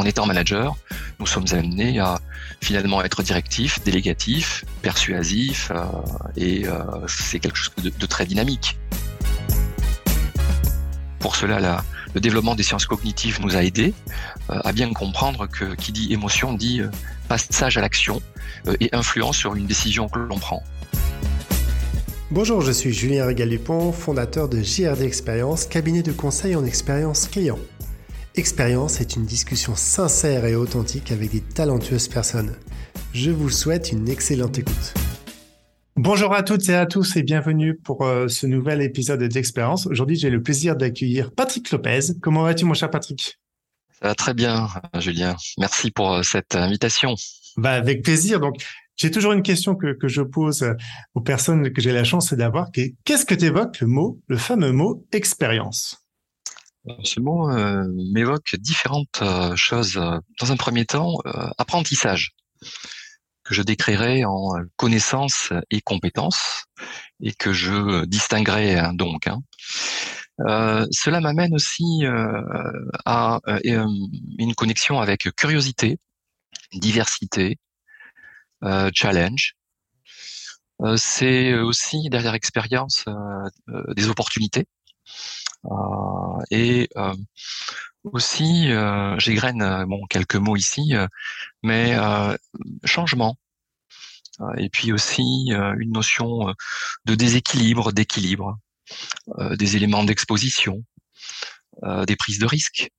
en étant manager, nous sommes amenés à finalement être directif, délégatif, persuasif, euh, et euh, c'est quelque chose de, très dynamique. Pour cela, le développement des sciences cognitives nous a aidés euh, à bien comprendre que qui dit émotion dit passage à l'action et influence sur une décision que l'on prend. Bonjour, je suis Julien Régal-Dupont, fondateur de JRD Expérience, cabinet de conseil en expérience client. Expérience est une discussion sincère et authentique avec des talentueuses personnes. Je vous souhaite une excellente écoute. Bonjour à toutes et à tous et bienvenue pour euh, ce nouvel épisode d'Expérience. Aujourd'hui, j'ai le plaisir d'accueillir Patrick Lopez. Comment vas-tu, mon cher Patrick? Ça va très bien, Julien. Merci pour euh, cette invitation. Bah, avec plaisir. Donc, j'ai toujours une question que, que je pose aux personnes que j'ai la chance d'avoir. Qu'est-ce que t'évoques le mot, le fameux mot expérience? Ce mot euh, m'évoque différentes euh, choses. Dans un premier temps, euh, apprentissage, que je décrirai en connaissance et compétences, et que je distinguerai hein, donc. Hein. cela m'amène aussi à une connexion avec curiosité, diversité, challenge. C'est aussi derrière expérience des opportunités euh, et euh, aussi, euh, j'égrène bon quelques mots ici, mais changement. Et puis aussi une notion de déséquilibre, d'équilibre, des éléments d'exposition, des prises de risque,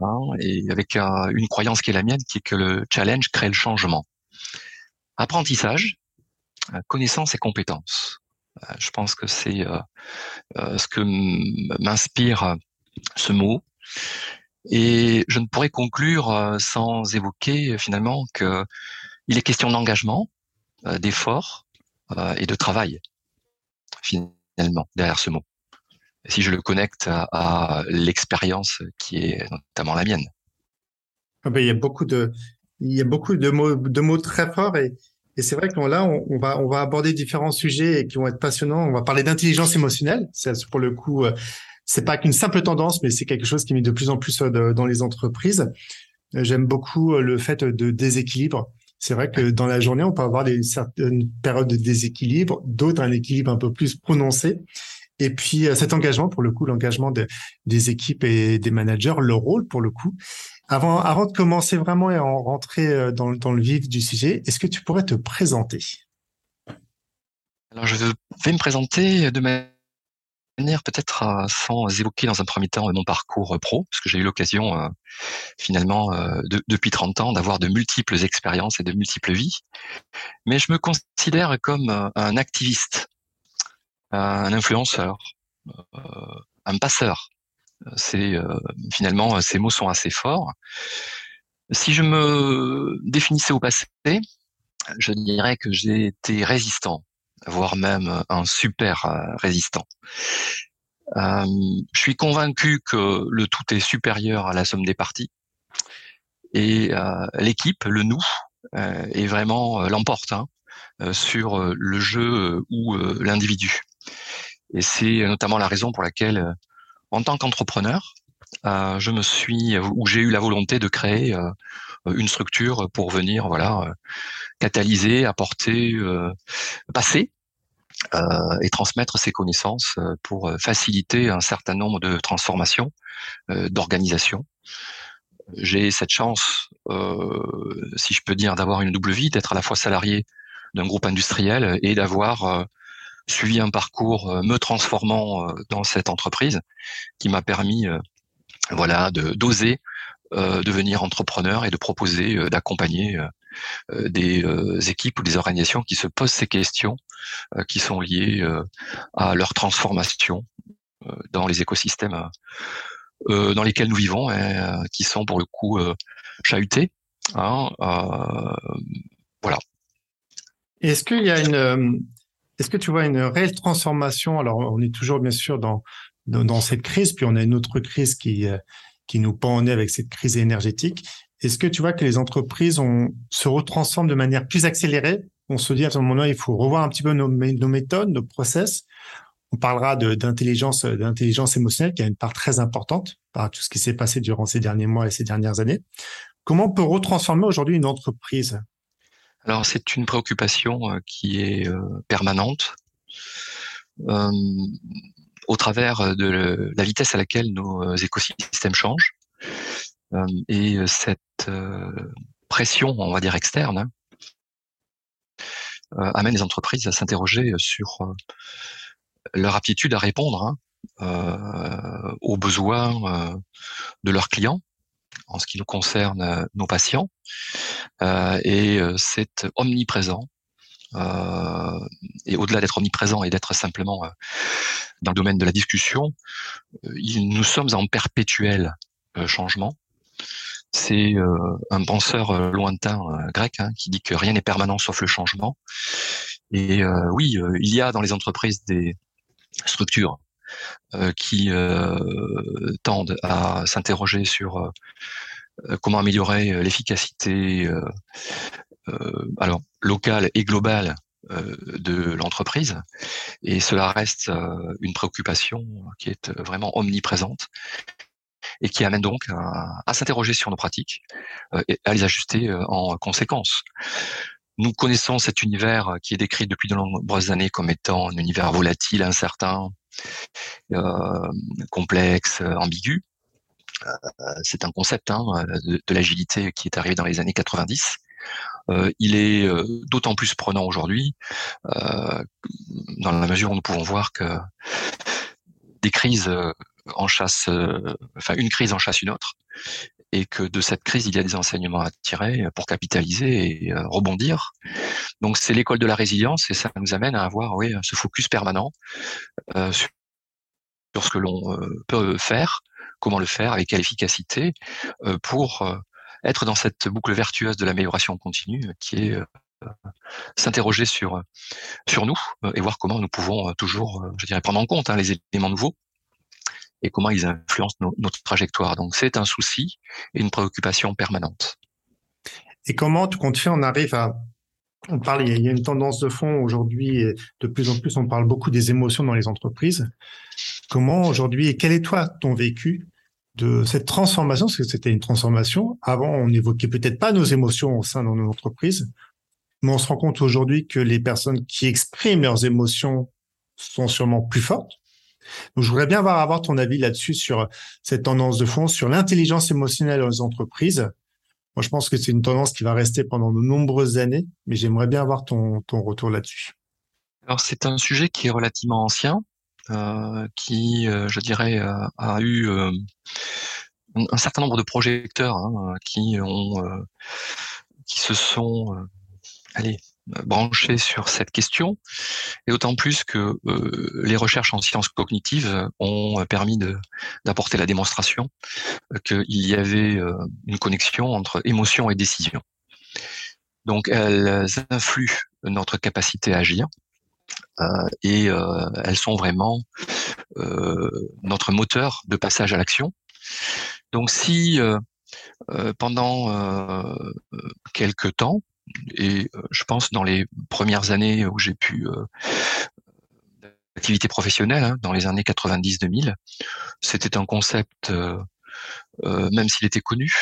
hein, et avec une croyance qui est la mienne, qui est que le challenge crée le changement. Apprentissage, connaissance et compétence. Euh, je pense que c'est euh, euh, ce que m'inspire ce mot. Et je ne pourrais conclure sans évoquer finalement que il est question d'engagement, d'effort et de travail finalement derrière ce mot. si je le connecte à, l'expérience qui est notamment la mienne. Ah ben, il y a beaucoup de il y a beaucoup de mots de mots très forts et et c'est vrai que là, on, va, on va aborder différents sujets et qui vont être passionnants. On va parler d'intelligence émotionnelle. C'est pour le coup, euh, c'est pas qu'une simple tendance, mais c'est quelque chose qui est mis de plus en plus euh, dans les entreprises. Euh, j'aime beaucoup le fait de déséquilibre. C'est vrai que dans la journée, on peut avoir des certaines périodes de déséquilibre, d'autres un équilibre un peu plus prononcé. Et puis cet engagement, pour le coup, l'engagement des équipes et des managers, leur rôle pour le coup. Avant, de commencer vraiment et en rentrer euh, dans, le vif du sujet, est-ce que tu pourrais te présenter? Alors, je vais me présenter de manière peut-être euh, sans évoquer dans un premier temps mon parcours pro, parce que j'ai eu l'occasion euh, finalement depuis 30 ans d'avoir de multiples expériences et de multiples vies. Mais je me considère comme un activiste, un influenceur, un passeur c'est euh, finalement ces mots sont assez forts. Si je me définissais au passé, je dirais que j'ai été résistant, voire même un super euh, résistant. Euh, je suis convaincu que le tout est supérieur à la somme des parties et l'équipe, le nous, est vraiment l'emporte hein, sur le jeu ou l'individu. Et c'est notamment la raison pour laquelle en tant qu'entrepreneur, euh, je me suis où j'ai eu la volonté de créer euh, une structure pour venir voilà euh, catalyser, apporter, passer et transmettre ces connaissances pour faciliter un certain nombre de transformations d'organisation. J'ai cette chance, si je peux dire, d'avoir une double vie, d'être à la fois salarié d'un groupe industriel et d'avoir suivi un parcours euh, me transformant euh, dans cette entreprise qui m'a permis euh, voilà de d'oser devenir entrepreneur et de proposer d'accompagner des équipes ou des organisations qui se posent ces questions qui sont liées à leur transformation dans les écosystèmes dans lesquels nous vivons et qui sont pour le coup chahutés. Hein, voilà. Est-ce qu'il y a une est-ce que tu vois une réelle transformation? Alors, on est toujours bien sûr dans, dans, cette crise, puis on a une autre crise qui, euh, qui nous pend au nez avec cette crise énergétique. Est-ce que tu vois que les entreprises on, se retransforment de manière plus accélérée? On se dit à ce moment-là, il faut revoir un petit peu nos, nos méthodes, nos process. on parlera d'intelligence, d'intelligence émotionnelle qui a une part très importante par tout ce qui s'est passé durant ces derniers mois et ces dernières années. Comment on peut retransformer aujourd'hui une entreprise? Alors c'est une préoccupation qui est permanente au travers de la vitesse à laquelle nos écosystèmes changent et cette pression, on va dire externe, hein, euh, amène les entreprises à s'interroger sur euh, leur aptitude à répondre hein, euh, aux besoins de leurs clients en ce qui nous concerne nos patients. Et c'est omniprésent. Et au-delà d'être omniprésent et d'être simplement dans le domaine de la discussion, nous sommes en perpétuel changement. C'est euh, un penseur euh, lointain euh, grec hein, qui dit que rien n'est permanent sauf le changement. Et oui, il y a dans les entreprises des structures qui tendent à s'interroger sur comment améliorer l'efficacité alors locale et globale de l'entreprise. Et cela reste une préoccupation qui est vraiment omniprésente et qui amène donc à, s'interroger sur nos pratiques euh, et à les ajuster euh, en conséquence. Nous connaissons cet univers qui est décrit depuis de nombreuses années comme étant un univers volatile, incertain, euh, complexe, ambigu. c'est un concept hein, de, l'agilité qui est arrivé dans les années 90. il est d'autant plus prenant aujourd'hui dans la mesure où nous pouvons voir que des crises en chasse, euh, enfin une crise en chasse une autre, et que de cette crise il y a des enseignements à tirer pour capitaliser et euh, rebondir. Donc c'est l'école de la résilience et ça nous amène à avoir oui ce focus permanent euh, sur, ce que l'on peut faire, comment le faire, avec quelle efficacité, pour être dans cette boucle vertueuse de l'amélioration continue qui est s'interroger sur sur nous et voir comment nous pouvons toujours, je dirais, prendre en compte hein, les éléments nouveaux et comment ils influencent notre trajectoire. Donc c'est un souci et une préoccupation permanente. Et comment, tout compte fait, on arrive à on parle, il y a une tendance de fond aujourd'hui, de plus en plus, on parle beaucoup des émotions dans les entreprises. Comment aujourd'hui, et quel est toi ton vécu de cette transformation, parce que c'était une transformation. Avant, on n'évoquait peut-être pas nos émotions au sein de nos entreprises, mais on se rend compte aujourd'hui que les personnes qui expriment leurs émotions sont sûrement plus fortes, donc, je voudrais bien avoir, ton avis là-dessus sur cette tendance de fond, sur l'intelligence émotionnelle les entreprises. Moi, je pense que c'est une tendance qui va rester pendant de nombreuses années, mais j'aimerais bien avoir ton, retour là-dessus. Alors, c'est un sujet qui est relativement ancien, euh, qui, euh, je dirais, euh, a eu un certain nombre de projecteurs hein, qui ont, qui se sont, allez, branché sur cette question, et d'autant plus que euh, les recherches en sciences cognitives ont permis d'apporter la démonstration qu'il y avait euh, une connexion entre émotion et décision. Donc elles influent notre capacité à agir, euh, et elles sont vraiment notre moteur de passage à l'action. Donc si pendant quelques temps, et euh, je pense dans les premières années où j'ai pu euh, activité professionnelle, hein, dans les années 90-2000, c'était un concept, euh, même s'il était connu,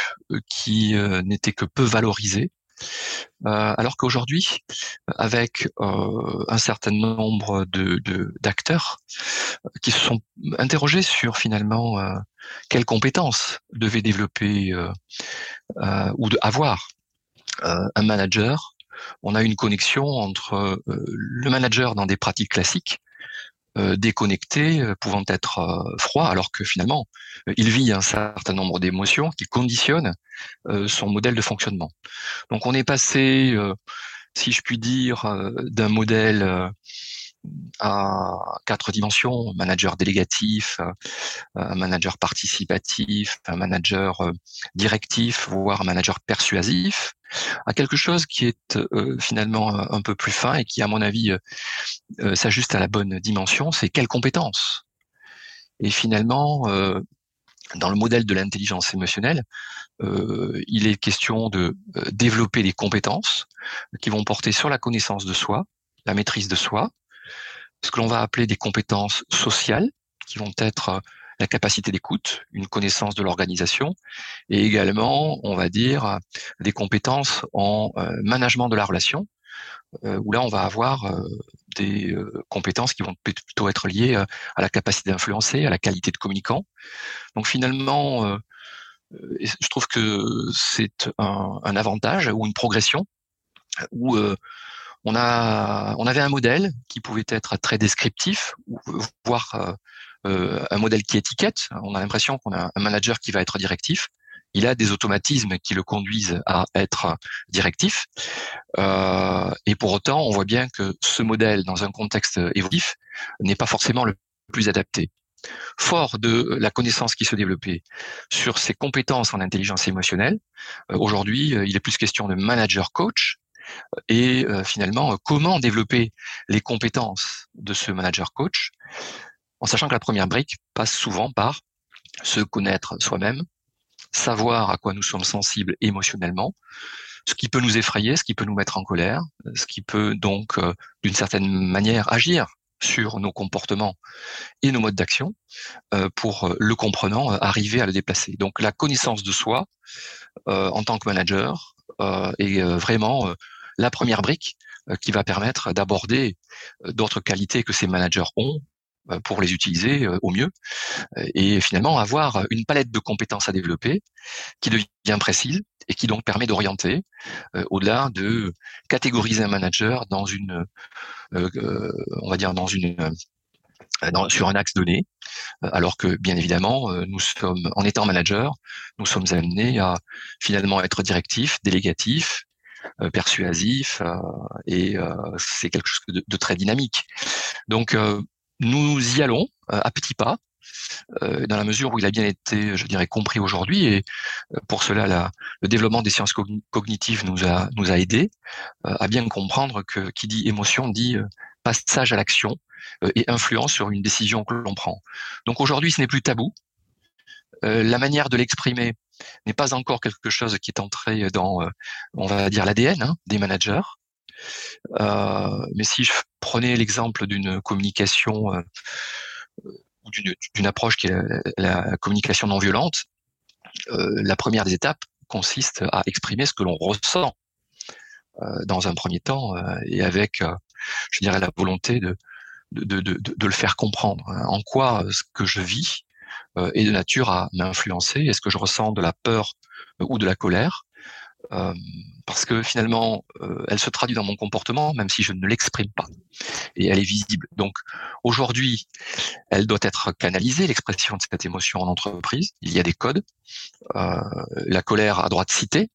qui n'était que peu valorisé. alors qu'aujourd'hui, avec un certain nombre de d'acteurs qui se sont interrogés sur finalement quelles compétences devait développer ou de avoir euh, un manager, on a une connexion entre euh, le manager dans des pratiques classiques, euh, déconnecté, pouvant être froid, alors que finalement, il vit un certain nombre d'émotions qui conditionnent son modèle de fonctionnement. Donc on est passé, si je puis dire, d'un modèle à quatre dimensions, manager délégatif, un manager participatif, un manager directif, voire un manager persuasif, à quelque chose qui est euh, finalement euh, un peu plus fin et qui, à mon avis, euh, s'ajuste à la bonne dimension, c'est quelles compétences Et finalement, dans le modèle de l'intelligence émotionnelle, il est question de développer des compétences qui vont porter sur la connaissance de soi, la maîtrise de soi, ce que l'on va appeler des compétences sociales, qui vont être la capacité d'écoute, une connaissance de l'organisation, et également, on va dire, des compétences en management de la relation, où là, on va avoir des compétences qui vont plutôt être liées à la capacité d'influencer, à la qualité de communicant. Donc finalement, je trouve que c'est un, un, avantage ou une progression où on a, on avait un modèle qui pouvait être très descriptif, voire euh, un modèle qui étiquette. On a l'impression qu'on a un manager qui va être directif. Il a des automatismes qui le conduisent à être directif. Euh, et pour autant, on voit bien que ce modèle, dans un contexte évolutif, n'est pas forcément le plus adapté. Fort de la connaissance qui se développait sur ses compétences en intelligence émotionnelle, euh, aujourd'hui, il est plus question de manager-coach, et finalement comment développer les compétences de ce manager coach? En sachant que la première brique passe souvent par se connaître soi-même, savoir à quoi nous sommes sensibles émotionnellement, ce qui peut nous effrayer, ce qui peut nous mettre en colère, ce qui peut donc euh, d'une certaine manière agir sur nos comportements et nos modes d'action euh, pour euh, le comprenant arriver à le déplacer. Donc la connaissance de soi en tant que manager est vraiment la première brique qui va permettre d'aborder d'autres qualités que ces managers ont, pour les utiliser euh, au mieux et finalement avoir une palette de compétences à développer qui devient précise et qui donc permet d'orienter euh, au-delà de catégoriser un manager dans une on va dire dans une dans, sur un axe donné, alors que bien évidemment, nous sommes, en étant manager, nous sommes amenés à finalement être directifs, délégatifs, persuasifs, et c'est quelque chose de, de, très dynamique. Donc, nous y allons euh, à petits pas, euh, dans la mesure où il a bien été, je dirais, compris aujourd'hui. Et euh, pour cela, le développement des sciences cognitives nous a nous a aidé à bien comprendre que qui dit émotion dit passage à l'action et influence sur une décision que l'on prend. Donc aujourd'hui, ce n'est plus tabou. la manière de l'exprimer n'est pas encore quelque chose qui est entré dans, on va dire, l'ADN hein, des managers. Euh, mais si je prenais l'exemple d'une communication euh, ou d'une approche qui est la, communication non violente, euh, la première des étapes consiste à exprimer ce que l'on ressent dans un premier temps et avec, je dirais, la volonté de, de, de, de, le faire comprendre. Hein. En quoi ce que je vis est de nature à m'influencer Est-ce que je ressens de la peur ou de la colère euh, parce que finalement, euh, elle se traduit dans mon comportement, même si je ne l'exprime pas, et elle est visible. Donc aujourd'hui, elle doit être canalisée, l'expression de cette émotion en entreprise. Il y a des codes. Euh, la colère a droit de citer,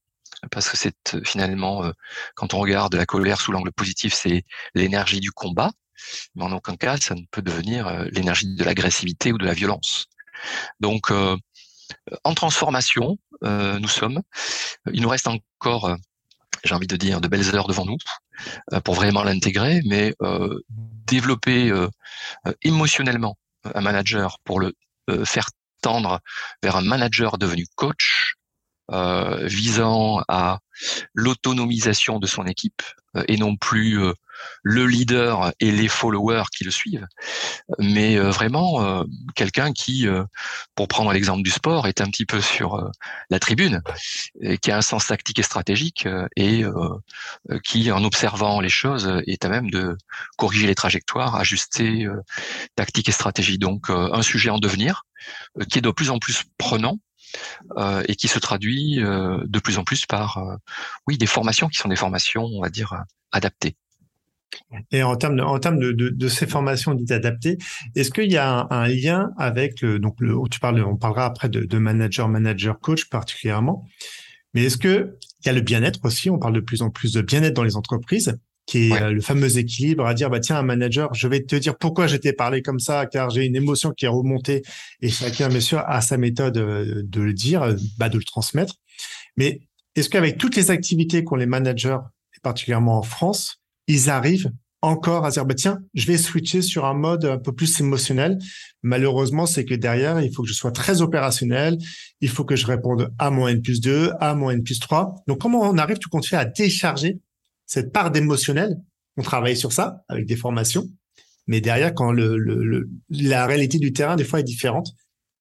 parce que c'est finalement, quand on regarde la colère sous l'angle positif, c'est l'énergie du combat, mais en aucun cas, ça ne peut devenir l'énergie de l'agressivité ou de la violence. Donc, en transformation, euh, nous sommes. Il nous reste encore, euh, j'ai envie de dire, de belles heures devant nous euh, pour vraiment l'intégrer, mais développer émotionnellement un manager pour le faire tendre vers un manager devenu coach, visant à l'autonomisation de son équipe et non plus le leader et les followers qui le suivent, mais euh, vraiment euh, quelqu'un qui, euh, pour prendre l'exemple du sport, est un petit peu sur la tribune, et qui a un sens tactique et stratégique, et qui, en observant les choses, est à même de corriger les trajectoires, ajuster tactique et stratégie. Donc un sujet en devenir, qui est de plus en plus prenant, et qui se traduit de plus en plus par oui des formations qui sont des formations on va dire adaptées. Et en termes de, ces formations dites adaptées, est-ce qu'il y a un, lien avec donc le, tu parles, on parlera après de, de manager, manager, coach particulièrement, mais est-ce que il y a le bien-être aussi On parle de plus en plus de bien-être dans les entreprises, qui est euh, le fameux équilibre à dire bah tiens un manager, je vais te dire pourquoi j'étais parlé comme ça, car j'ai une émotion qui est remontée et chacun bien sûr a sa méthode euh, de le dire, bah, de le transmettre. Mais est-ce qu'avec toutes les activités qu'ont les managers, et particulièrement en France, ils arrivent encore à dire, bah, tiens, je vais switcher sur un mode un peu plus émotionnel? Malheureusement, c'est que derrière, il faut que je sois très opérationnel. Il faut que je réponde à mon N plus 2, à mon N plus 3. Donc, comment on arrive tout compte à décharger cette part d'émotionnel? On travaille sur ça avec des formations. Mais derrière, quand la réalité du terrain, des fois, est différente.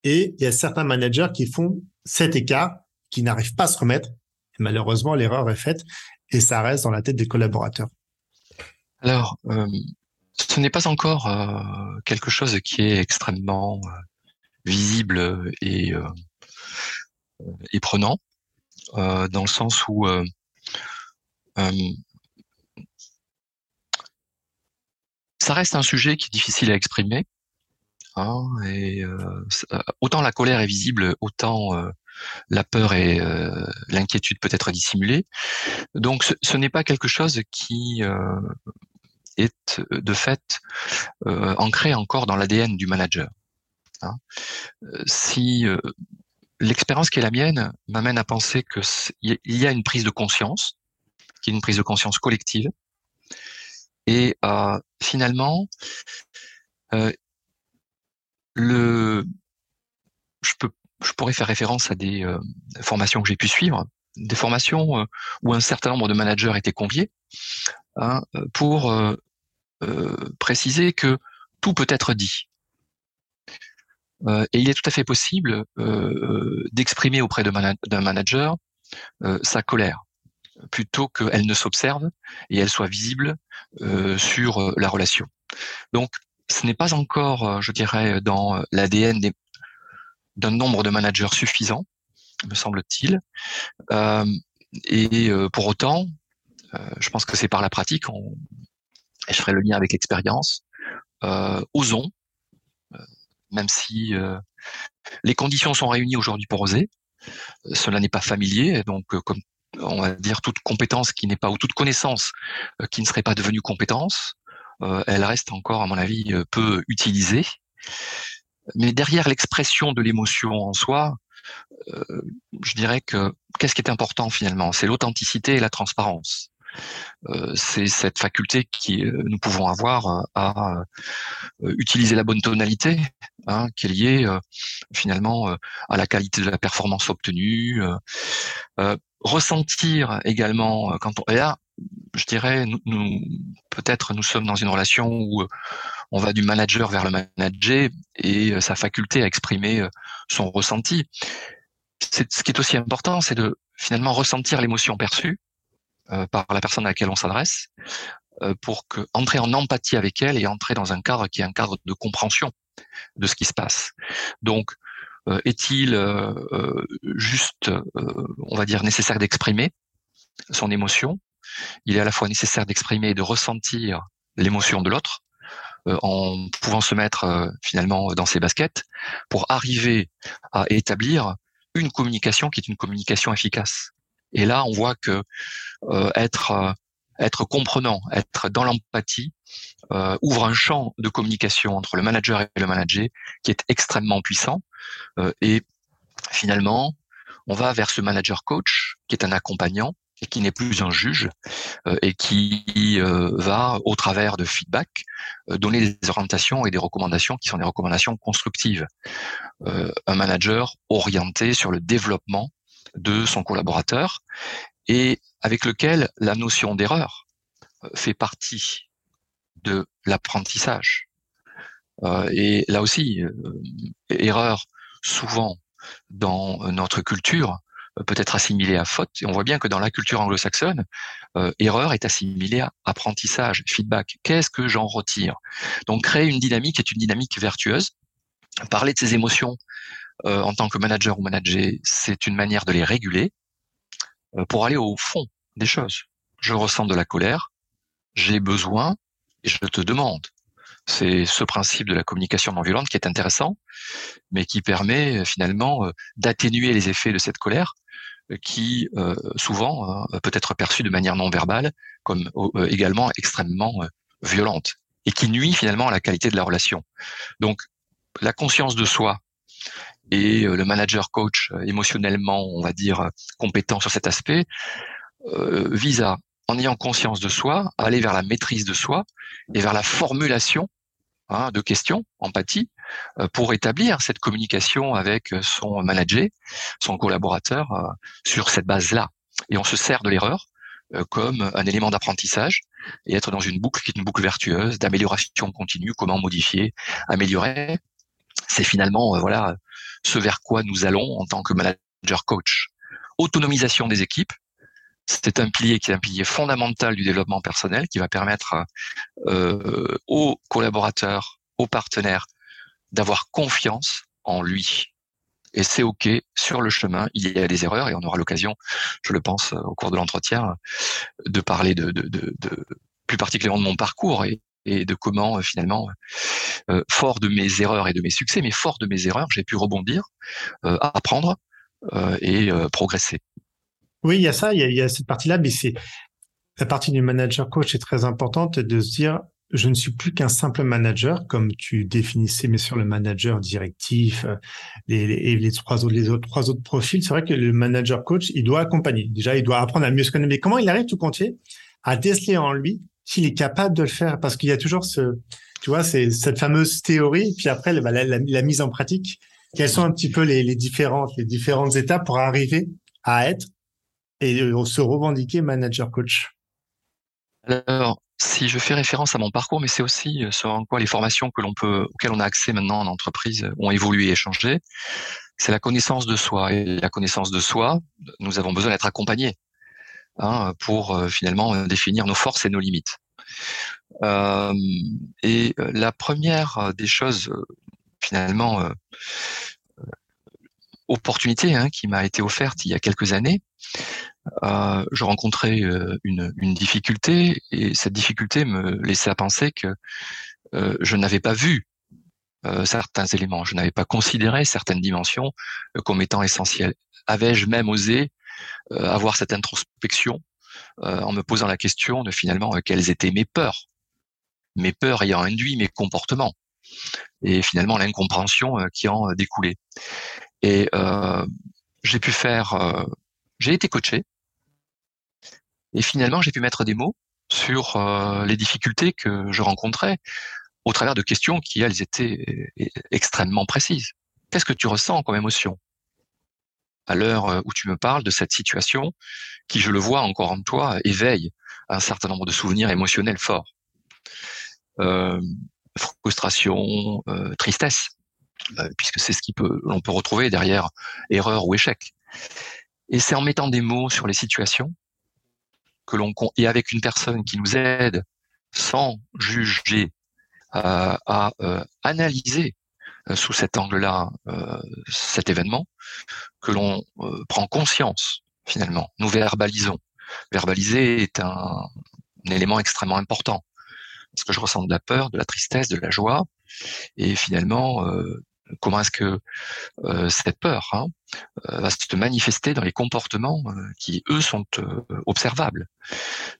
Et il y a certains managers qui font cet écart, qui n'arrivent pas à se remettre. Et malheureusement, l'erreur est faite et ça reste dans la tête des collaborateurs. Alors, euh, ce n'est pas encore euh, quelque chose qui est extrêmement euh, visible et, et prenant, dans le sens où ça reste un sujet qui est difficile à exprimer. Hein, et autant la colère est visible, autant la peur et l'inquiétude peut être dissimulée. Donc, ce, n'est pas quelque chose qui est de fait euh, ancré encore dans l'ADN du manager. Hein. Euh, si euh, l'expérience qui est la mienne m'amène à penser que il y a une prise de conscience, qui est une prise de conscience collective, et finalement le je peux je pourrais faire référence à des formations que j'ai pu suivre, des formations où un certain nombre de managers étaient conviés hein, pour euh, préciser que tout peut être dit. Euh, et il est tout à fait possible euh, d'exprimer auprès d'un manager sa colère plutôt qu'elle ne s'observe et elle soit visible sur la relation. Donc, ce n'est pas encore, je dirais, dans l'ADN d'un nombre de managers suffisant, me semble-t-il. et pour autant, je pense que c'est par la pratique, on, et je ferai le lien avec l'expérience, euh, osons, euh, même si euh, les conditions sont réunies aujourd'hui pour oser, euh, cela n'est pas familier, donc comme on va dire toute compétence qui n'est pas ou toute connaissance qui ne serait pas devenue compétence, elle reste encore, à mon avis, peu utilisée. Mais derrière l'expression de l'émotion en soi, je dirais que qu'est-ce qui est important finalement? C'est l'authenticité et la transparence. Euh, c'est cette faculté qui euh, nous pouvons avoir euh, à utiliser la bonne tonalité, hein, qui est liée finalement à la qualité de la performance obtenue, ressentir également quand on est là, je dirais, nous, nous peut-être nous sommes dans une relation où on va du manager vers le manager et sa faculté à exprimer son ressenti. C'est ce qui est aussi important, c'est de finalement ressentir l'émotion perçue euh, par la personne à laquelle on s'adresse euh, pour que, entrer en empathie avec elle et entrer dans un cadre qui est un cadre de compréhension de ce qui se passe. Donc, euh, est-il juste, on va dire, nécessaire d'exprimer son émotion? Il est à la fois nécessaire d'exprimer et de ressentir l'émotion de l'autre en pouvant se mettre finalement dans ses baskets pour arriver à établir une communication qui est une communication efficace. Et là, on voit que euh, être euh, être comprenant, être dans l'empathie, euh, ouvre un champ de communication entre le manager et le manager qui est extrêmement puissant. et finalement, on va vers ce manager coach qui est un accompagnant et qui n'est plus un juge et qui va, au travers de feedback, donner des orientations et des recommandations qui sont des recommandations constructives. un manager orienté sur le développement de son collaborateur et avec lequel la notion d'erreur euh, fait partie de l'apprentissage. Euh, et là aussi, euh, erreur souvent dans notre culture peut être assimilée à faute. Et on voit bien que dans la culture anglo-saxonne, erreur est assimilée à apprentissage, feedback. Qu'est-ce que j'en retire? Donc créer une dynamique est une dynamique vertueuse. Parler de ses émotions en tant que manager ou manager, c'est une manière de les réguler, euh, pour aller au fond des choses. Je ressens de la colère, j'ai besoin et je te demande. C'est ce principe de la communication non violente qui est intéressant, mais qui permet euh, finalement euh, d'atténuer les effets de cette colère qui souvent peut être perçue de manière non verbale comme également extrêmement violente et qui nuit finalement à la qualité de la relation. Donc la conscience de soi et euh, le manager coach euh, émotionnellement, on va dire, euh, compétent sur cet aspect, vise à, en ayant conscience de soi, à aller vers la maîtrise de soi et vers la formulation hein, de questions, empathie, pour établir cette communication avec son manager, son collaborateur, sur cette base-là. Et on se sert de l'erreur comme un élément d'apprentissage et être dans une boucle qui est une boucle vertueuse d'amélioration continue. Comment modifier, améliorer. C'est finalement voilà ce vers quoi nous allons en tant que manager coach. Autonomisation des équipes, c'est un pilier qui est un pilier fondamental du développement personnel qui va permettre euh, aux collaborateurs, aux partenaires d'avoir confiance en lui. Et c'est OK, sur le chemin, il y a des erreurs et on aura l'occasion, je le pense, au cours de l'entretien, de parler de, plus particulièrement de mon parcours et de comment finalement, euh, fort de mes erreurs et de mes succès, mais fort de mes erreurs, j'ai pu rebondir, euh, apprendre euh, et progresser. Oui, il y a ça, il y a, cette partie-là, mais c'est la partie du manager coach est très importante de se dire je ne suis plus qu'un simple manager, comme tu définissais, mais sur le manager directif, euh, les, les, trois autres profils. C'est vrai que le manager coach, il doit accompagner. Déjà, il doit apprendre à mieux se connaître. Mais comment il arrive tout comptier à déceler en lui s'il est capable de le faire? Parce qu'il y a toujours ce, tu vois, c'est cette fameuse théorie, puis après, la, la, mise en pratique. Quelles sont un petit peu les, différentes, les différentes étapes pour arriver à être et euh, se revendiquer manager coach? Alors, si je fais référence à mon parcours, mais c'est aussi euh, ce en quoi les formations auxquelles on a accès maintenant en entreprise euh, ont évolué et changé, c'est la connaissance de soi. Et la connaissance de soi, nous avons besoin d'être accompagnés hein, pour finalement définir nos forces et nos limites. Euh, et la première des choses, finalement, euh, opportunité hein, qui m'a été offerte il y a quelques années, euh, je rencontrais euh, une, une, difficulté et cette difficulté me laissait à penser que euh, je n'avais pas vu euh, certains éléments, je n'avais pas considéré certaines dimensions euh, comme étant essentielles. Avais-je même osé avoir cette introspection en me posant la question de finalement quelles étaient mes peurs, mes peurs ayant induit mes comportements et finalement l'incompréhension qui en découlait. Et j'ai pu faire, j'ai été coaché et finalement, j'ai pu mettre des mots sur euh, les difficultés que je rencontrais au travers de questions qui, elles, étaient euh, extrêmement précises. Qu'est-ce que tu ressens comme émotion? À l'heure euh, où tu me parles de cette situation qui, je le vois encore en toi, éveille un certain nombre de souvenirs émotionnels forts. Euh, frustration, euh, tristesse, puisque c'est ce qui peut, l'on peut retrouver derrière erreur ou échec. Et c'est en mettant des mots sur les situations que l'on et avec une personne qui nous aide sans juger à analyser sous cet angle-là cet événement, que l'on prend conscience finalement, nous verbalisons. Verbaliser est un, un, élément extrêmement important parce que je ressens de la peur, de la tristesse, de la joie, et finalement comment est-ce que euh, cette peur hein, euh, va se manifester dans les comportements euh, qui, eux, sont observables.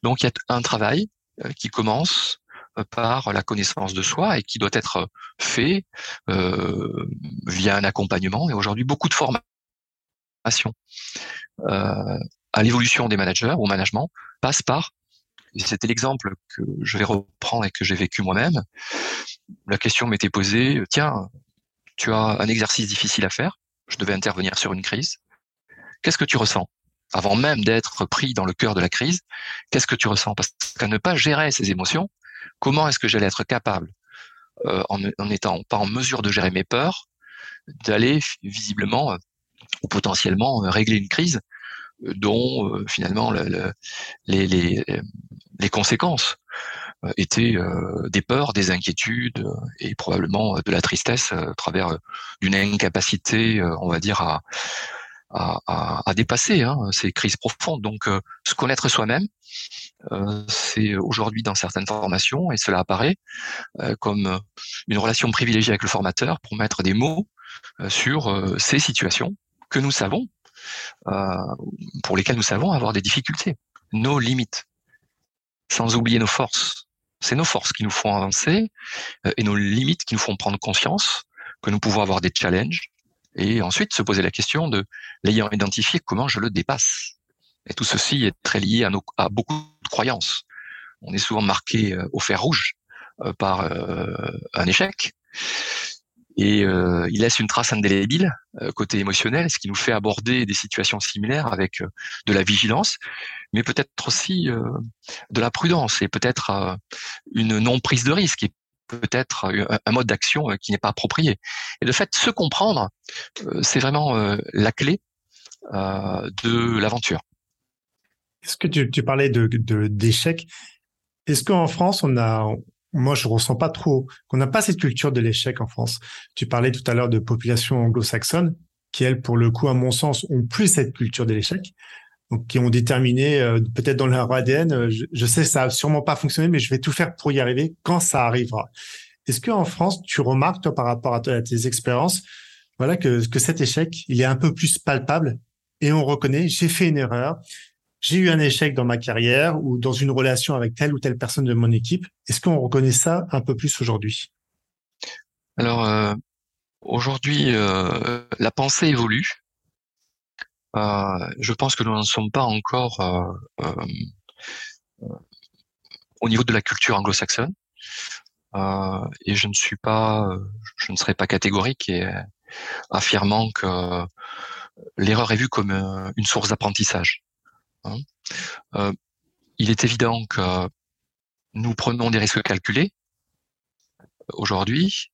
Donc, il y a un travail qui commence par la connaissance de soi et qui doit être fait via un accompagnement et aujourd'hui beaucoup de formations à l'évolution des managers au management passe par et c'était l'exemple que je vais reprendre et que j'ai vécu moi-même. La question m'était posée, tiens, tu as un exercice difficile à faire, je devais intervenir sur une crise. Qu'est-ce que tu ressens? Avant même d'être pris dans le cœur de la crise, qu'est-ce que tu ressens? Parce qu'à ne pas gérer ces émotions, comment est-ce que j'allais être capable, euh, en n'étant pas en mesure de gérer mes peurs, d'aller visiblement euh, ou potentiellement euh, régler une crise dont finalement le, les, conséquences euh, étaient euh, des peurs, des inquiétudes euh, et probablement de la tristesse à travers d'une incapacité, on va dire, à, dépasser hein, ces crises profondes. Donc, se connaître soi-même, c'est aujourd'hui dans certaines formations, et cela apparaît comme une relation privilégiée avec le formateur pour mettre des mots sur ces situations que nous savons, pour lesquelles nous savons avoir des difficultés, nos limites, sans oublier nos forces. C'est nos forces qui nous font avancer euh, et nos limites qui nous font prendre conscience que nous pouvons avoir des challenges et ensuite se poser la question de l'ayant identifié, comment je le dépasse. Et tout ceci est très lié à, nos, à beaucoup croyances. On est souvent marqué euh, au fer rouge euh, par un échec. Et euh, il laisse une trace indélébile euh, côté émotionnel, ce qui nous fait aborder des situations similaires avec euh, de la vigilance, mais peut-être aussi de la prudence et peut-être une non prise de risque et peut-être un mode d'action qui n'est pas approprié. Et de fait, se comprendre, c'est vraiment la clé de l'aventure. Est-ce que tu, parlais de d'échec Est-ce qu'en France, on a, moi, je ressens pas trop qu'on n'a pas cette culture de l'échec en France. Tu parlais tout à l'heure de population anglo-saxonne qui, elles, pour le coup, à mon sens, ont plus cette culture de l'échec. Donc, qui ont déterminé, euh, peut-être dans leur ADN, euh, je, sais, ça a sûrement pas fonctionné, mais je vais tout faire pour y arriver quand ça arrivera. Est-ce que en France, tu remarques, toi, par rapport à, à tes expériences, voilà, que, que cet échec, il est un peu plus palpable et on reconnaît, j'ai fait une erreur, j'ai eu un échec dans ma carrière ou dans une relation avec telle ou telle personne de mon équipe. Est-ce qu'on reconnaît ça un peu plus aujourd'hui? Alors, euh, aujourd'hui, euh, la pensée évolue. Euh, je pense que nous n'en sommes pas encore au niveau de la culture anglo-saxonne. et je ne suis pas, je ne serai pas catégorique et affirmant que l'erreur est vue comme une source d'apprentissage. Hein. Euh, il est évident que nous prenons des risques calculés aujourd'hui,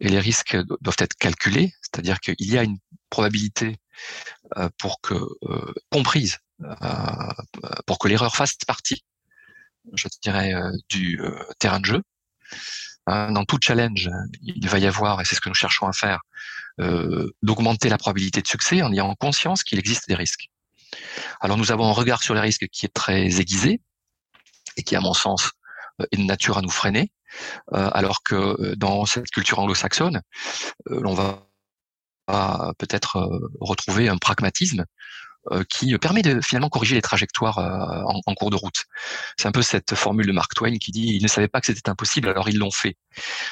et les risques doivent être calculés, c'est-à-dire qu'il y a une probabilité euh, pour que euh, comprise pour que l'erreur fasse partie, je dirais, du terrain de jeu. Hein, dans tout challenge, il va y avoir, et c'est ce que nous cherchons à faire, d'augmenter la probabilité de succès en ayant conscience qu'il existe des risques. Alors nous avons un regard sur les risques qui est très aiguisé et qui, à mon sens, euh, est de nature à nous freiner, euh, alors que euh, dans cette culture anglo-saxonne, l'on va peut-être retrouver un pragmatisme qui permet de finalement corriger les trajectoires en, cours de route. C'est un peu cette formule de Mark Twain qui dit ils ne savaient pas que c'était impossible, alors ils l'ont fait.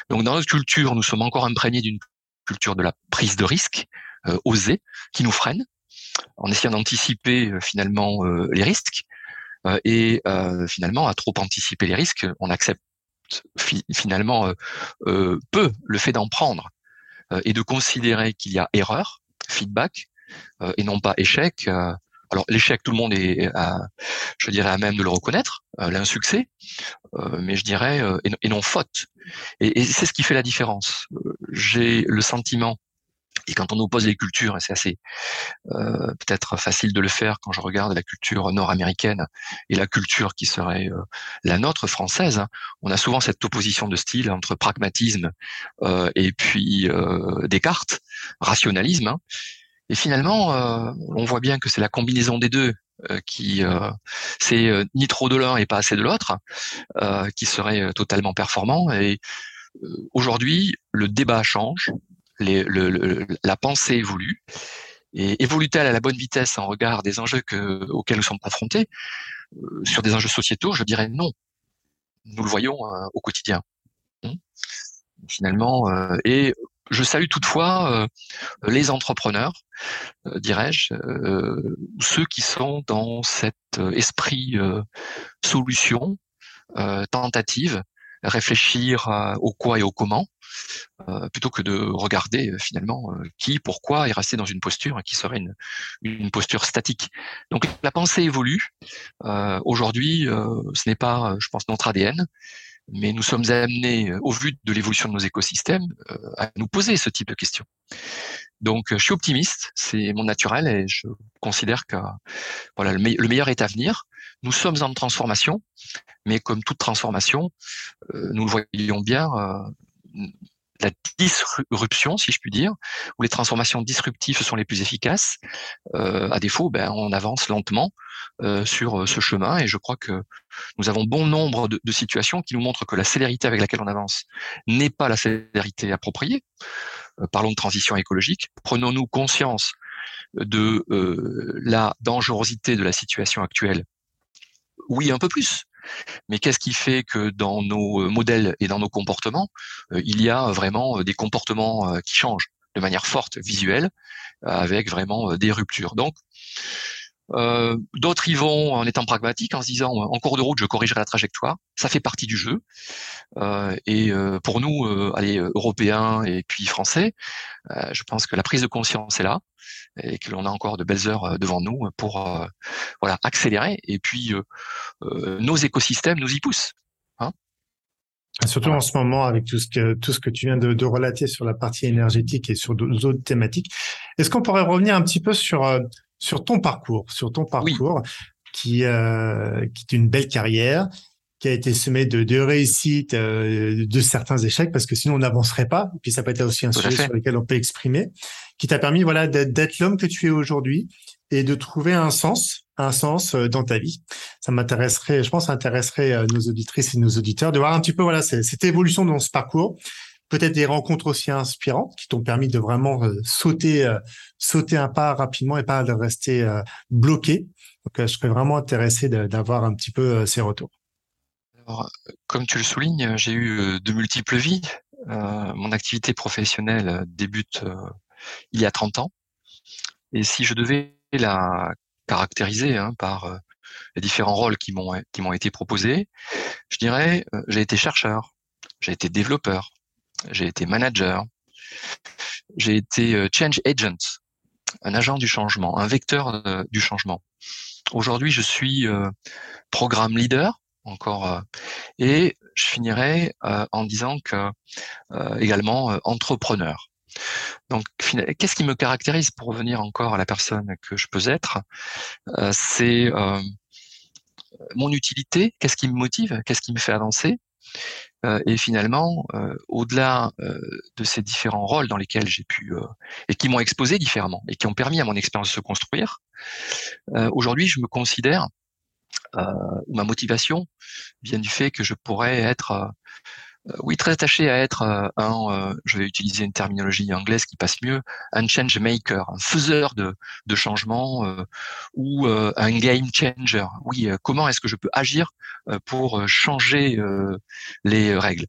Donc dans notre culture, nous sommes encore imprégnés d'une culture de la prise de risque osée qui nous freine en essayant d'anticiper euh, finalement euh, les risques. Euh, et finalement, à trop anticiper les risques, on accepte finalement peu le fait d'en prendre et de considérer qu'il y a erreur, feedback, et non pas échec. alors l'échec, tout le monde est, je dirais, à même de le reconnaître, l'insuccès, mais je dirais, et, non faute. et c'est ce qui fait la différence. J'ai le sentiment et quand on oppose les cultures, et c'est assez euh, peut-être facile de le faire quand je regarde la culture nord-américaine et la culture qui serait euh, la nôtre française, hein, on a souvent cette opposition de style entre pragmatisme euh, et puis Descartes, rationalisme. Hein. Et finalement, on voit bien que c'est la combinaison des deux qui c'est ni trop de l'un et pas assez de l'autre qui serait totalement performant. Et aujourd'hui, le débat change la pensée évolue. Et évolue-t-elle à la bonne vitesse en regard des enjeux que, auxquels nous sommes confrontés? Euh, Sur des enjeux sociétaux, je dirais non. Nous le voyons euh, au quotidien. Hein Finalement, euh, et je salue toutefois les entrepreneurs, dirais-je, ceux qui sont dans cet esprit solution, tentative, réfléchir au quoi et au comment, euh, plutôt que de regarder euh, finalement euh, qui, pourquoi est resté dans une posture qui serait une, une posture statique. Donc la pensée évolue. Aujourd'hui, ce n'est pas, je pense, notre ADN, mais nous sommes amenés, au vu de l'évolution de nos écosystèmes, à nous poser ce type de questions. Donc, je suis optimiste, c'est mon naturel et je considère que voilà le, meilleur est à venir. Nous sommes en transformation, mais comme toute transformation, nous le voyons bien, la disruption, si je puis dire, où les transformations disruptives sont les plus efficaces. Euh, à défaut, ben, on avance lentement euh, sur euh, ce chemin et je crois que nous avons bon nombre de, de, situations qui nous montrent que la célérité avec laquelle on avance n'est pas la célérité appropriée. Euh, parlons de transition écologique. Prenons-nous conscience de euh, la dangerosité de la situation actuelle. Oui, un peu plus, mais qu'est-ce qui fait que dans nos euh, modèles et dans nos comportements, euh, il y a vraiment euh, des comportements qui changent de manière forte, visuelle, avec vraiment des ruptures. Donc, Euh, D'autres y vont en étant pragmatiques, en se disant en cours de route, je corrigerai la trajectoire. Ça fait partie du jeu. Euh, et euh, pour nous, euh, allez, Européens et puis Français, je pense que la prise de conscience est là et que l'on a encore de belles heures devant nous pour voilà accélérer. Et puis nos écosystèmes nous y poussent. Hein Surtout en ce moment, avec tout ce que tout ce que tu viens de, de relater sur la partie énergétique et sur d'autres thématiques, est-ce qu'on pourrait revenir un petit peu sur sur ton parcours, sur ton parcours qui euh, qui est une belle carrière, qui a été semé de, de réussites, euh, de certains échecs, parce que sinon on n'avancerait pas. Et puis ça peut être aussi un sujet sur lequel on peut exprimer, qui t'a permis voilà d'être l'homme que tu es aujourd'hui et de trouver un sens, un sens euh, dans ta vie. Ça m'intéresserait, je pense, ça intéresserait nos auditrices et nos auditeurs de voir un petit peu voilà cette évolution dans ce parcours peut-être des rencontres aussi inspirantes qui t'ont permis de vraiment euh, sauter euh, sauter un pas rapidement et pas de rester euh, bloqué. Donc, je serais vraiment intéressé d'avoir un petit peu ces retours. Alors, comme tu le soulignes, j'ai eu de multiples vies. mon activité professionnelle débute il y a 30 ans. Et si je devais la caractériser hein, par les différents rôles qui m'ont qui m'ont été proposés, je dirais j'ai été chercheur, j'ai été développeur, j'ai été manager, j'ai été euh, change agent, un agent du changement, un vecteur du changement. Aujourd'hui, je suis euh, programme leader encore euh, et je finirai en disant que également entrepreneur. Donc, qu'est-ce qui me caractérise pour revenir encore à la personne que je peux être? C'est mon utilité, qu'est-ce qui me motive, qu'est-ce qui me fait avancer, euh, et finalement, euh, au-delà euh, de ces différents rôles dans lesquels j'ai pu et qui m'ont exposé différemment et qui ont permis à mon expérience de se construire, aujourd'hui, je me considère ma motivation vient du fait que je pourrais être euh, oui, très attaché à être euh, un, euh, je vais utiliser une terminologie anglaise qui passe mieux, un change maker, un faiseur de, de changement ou un game changer. Oui, comment est-ce que je peux agir pour changer les règles?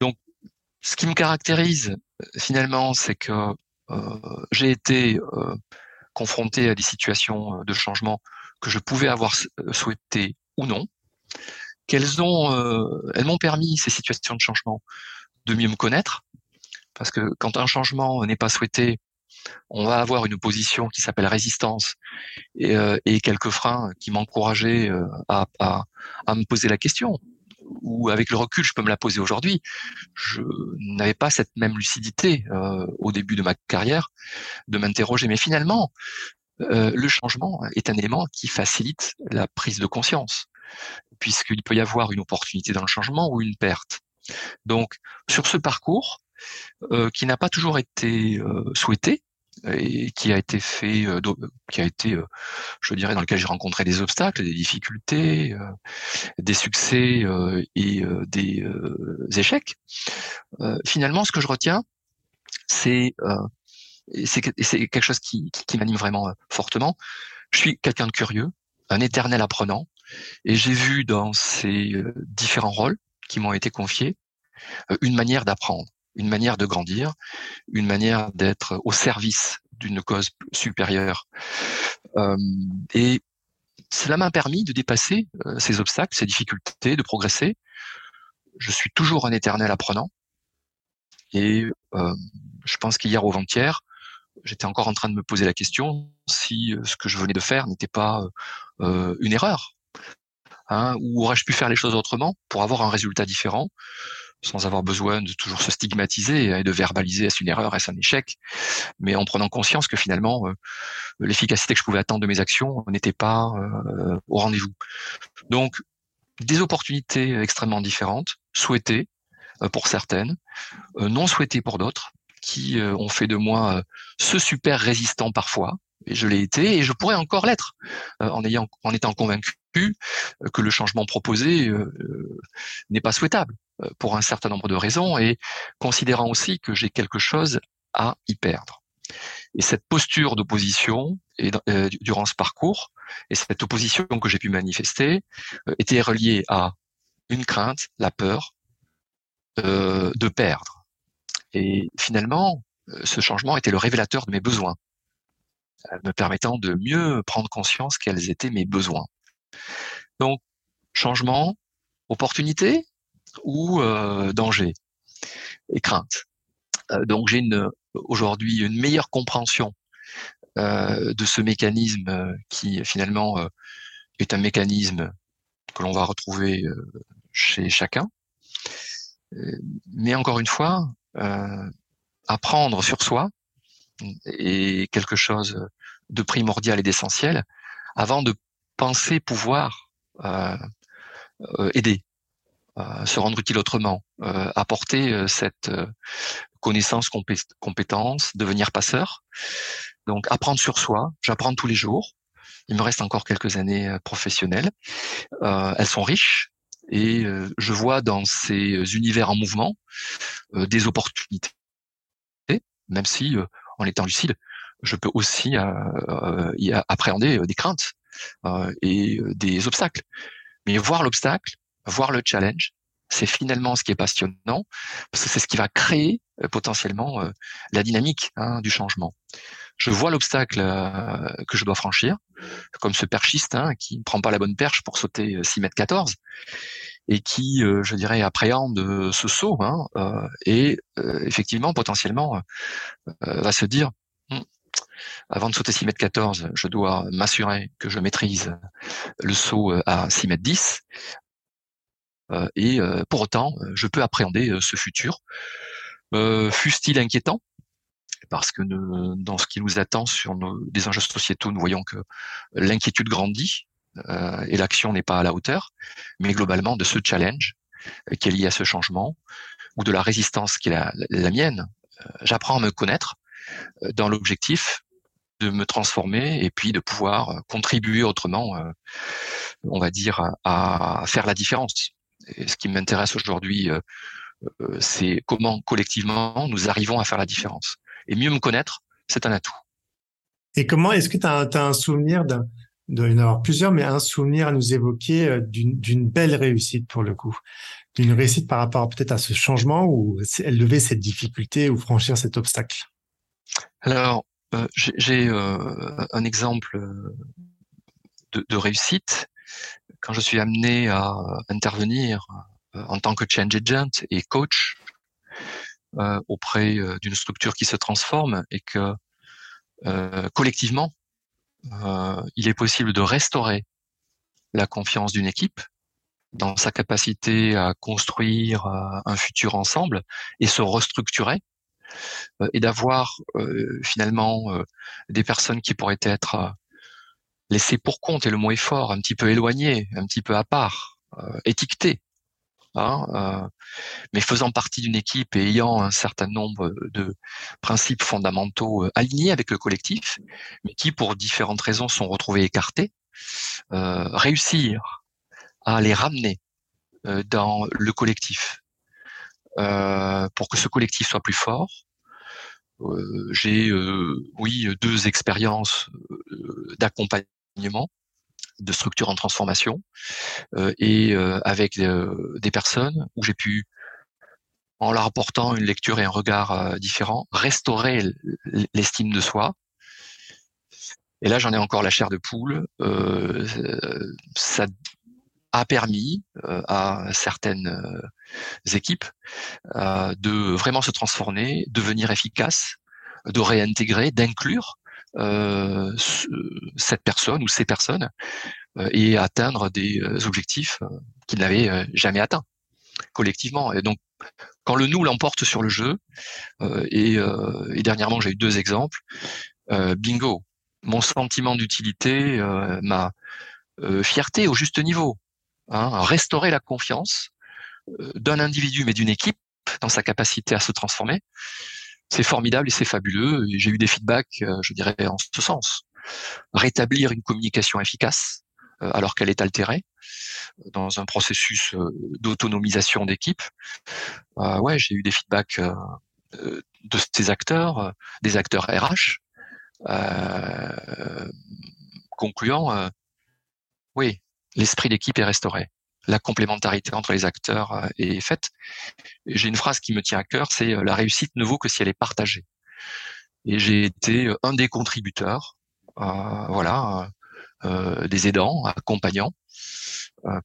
Donc, ce qui me caractérise finalement, c'est que j'ai été confronté à des situations de changement que je pouvais avoir souhaité ou non qu'elles ont, euh, elles m'ont permis ces situations de changement de mieux me connaître, parce que quand un changement n'est pas souhaité, on va avoir une position qui s'appelle résistance et, euh, et, quelques freins qui m'encourageaient euh, à, à, à, me poser la question. Ou avec le recul, je peux me la poser aujourd'hui. Je n'avais pas cette même lucidité euh, au début de ma carrière de m'interroger. Mais finalement, euh, le changement est un élément qui facilite la prise de conscience puisqu'il peut y avoir une opportunité dans le changement ou une perte. Donc, sur ce parcours, euh, qui n'a pas toujours été euh, souhaité, et qui a été fait, euh, qui a été, je dirais, dans lequel j'ai rencontré des obstacles, des difficultés, des succès et des échecs. finalement, ce que je retiens, c'est quelque chose qui m'anime vraiment fortement. Je suis quelqu'un de curieux, un éternel apprenant, et j'ai vu dans ces euh, différents rôles qui m'ont été confiés euh, une manière d'apprendre, une manière de grandir, une manière d'être au service d'une cause supérieure. Euh, et cela m'a permis de dépasser ces obstacles, ces difficultés, de progresser. Je suis toujours un éternel apprenant. Et je pense qu'hier au avant-hier, j'étais encore en train de me poser la question si ce que je venais de faire n'était pas une erreur, Hein, ou aurais-je pu faire les choses autrement pour avoir un résultat différent sans avoir besoin de toujours se stigmatiser et de verbaliser est-ce une erreur, est-ce un échec, mais en prenant conscience que finalement euh, l'efficacité que je pouvais attendre de mes actions n'était pas euh, au rendez-vous. Donc des opportunités extrêmement différentes, souhaitées euh, pour certaines, non souhaitées pour d'autres, qui ont fait de moi ce super résistant parfois, et je l'ai été, et je pourrais encore l'être, en ayant, en étant convaincu euh, que le changement proposé euh, euh, n'est pas souhaitable pour un certain nombre de raisons et considérant aussi que j'ai quelque chose à y perdre. Et cette posture d'opposition durant ce parcours et cette opposition que j'ai pu manifester était reliée à une crainte, la peur de perdre. Et finalement, ce changement était le révélateur de mes besoins. Me permettant de mieux prendre conscience quels étaient mes besoins. Donc, changement, opportunité ou danger et crainte. donc, j'ai aujourd'hui une meilleure compréhension de ce mécanisme qui finalement est un mécanisme que l'on va retrouver chez chacun. Mais encore une fois, apprendre sur soi est quelque chose de primordial et d'essentiel avant de penser pouvoir euh, euh, aider, euh, se rendre utile autrement, apporter cette connaissance, compétence, devenir passeur. Donc apprendre sur soi, j'apprends tous les jours. Il me reste encore quelques années professionnelles. elles sont riches et je vois dans ces univers en mouvement des opportunités, même si en étant lucide, je peux aussi y appréhender des craintes et des obstacles. Mais voir l'obstacle, voir le challenge, c'est finalement ce qui est passionnant, parce que c'est ce qui va créer potentiellement la dynamique hein, du changement. Je vois l'obstacle que je dois franchir, comme ce perchiste hein, qui ne prend pas la bonne perche pour sauter 6 mètres 14 et qui, je dirais, appréhende ce saut hein, et effectivement potentiellement va se dire hum, avant de sauter 6 mètres 14, je dois m'assurer que je maîtrise le saut euh, à 6 mètres 10. Euh, et euh, pour autant, je peux appréhender ce futur. Fût-il inquiétant, parce que dans ce qui nous attend sur nos, des enjeux sociétaux, nous voyons que l'inquiétude grandit et l'action n'est pas à la hauteur. Mais globalement, de ce challenge qui est lié à ce changement, ou de la résistance qui est la, mienne, j'apprends à me connaître dans l'objectif de me transformer et puis de pouvoir euh, contribuer autrement, euh, on va dire, à faire la différence. Et ce qui m'intéresse aujourd'hui, euh, c'est comment collectivement nous arrivons à faire la différence. Et mieux me connaître, c'est un atout. Et comment est-ce que tu as, un souvenir d'un doit y en avoir plusieurs, mais un souvenir à nous évoquer d'une belle réussite pour le coup, d'une réussite par rapport peut-être à ce changement ou lever cette difficulté ou franchir cet obstacle. Alors, euh, j'ai euh, un exemple euh, de, réussite. Quand je suis amené à intervenir en tant que change agent et coach auprès d'une structure qui se transforme et que collectivement, il est possible de restaurer la confiance d'une équipe dans sa capacité à construire un futur ensemble et se restructurer euh, et d'avoir euh, finalement euh, des personnes qui pourraient être laissées pour compte, et le mot est fort, un petit peu éloignées, un petit peu à part, étiquetées, Hein, mais faisant partie d'une équipe et ayant un certain nombre de principes fondamentaux alignés avec le collectif, mais qui pour différentes raisons sont retrouvés écartés, réussir à les ramener dans le collectif euh, pour que ce collectif soit plus fort. Euh, j'ai, euh, oui, deux expériences d'accompagnement de structures en transformation et avec des personnes où j'ai pu en leur apportant une lecture et un regard différent, restaurer l'estime de soi. Et là, j'en ai encore la chair de poule. Euh, ça a permis euh, à certaines euh, équipes euh, de vraiment se transformer, devenir efficaces, de réintégrer, d'inclure cette personne ou ces personnes et atteindre des objectifs qu'ils n'avaient jamais atteints collectivement. Et donc, quand le nous l'emporte sur le jeu, et, et, dernièrement j'ai eu deux exemples, bingo, mon sentiment d'utilité, ma fierté au juste niveau, Hein, restaurer la confiance euh, d'un individu mais d'une équipe dans sa capacité à se transformer. C'est formidable et c'est fabuleux. J'ai eu des feedbacks, euh, je dirais, en ce sens. Rétablir une communication efficace euh, alors qu'elle est altérée dans un processus d'autonomisation d'équipe. ouais, j'ai eu des feedbacks de ces acteurs, des acteurs RH, concluant, oui, l'esprit d'équipe est restauré. La complémentarité entre les acteurs euh, est faite. J'ai une phrase qui me tient à cœur, c'est euh, la réussite ne vaut que si elle est partagée. Et j'ai été euh, un des contributeurs voilà, des aidants, accompagnants,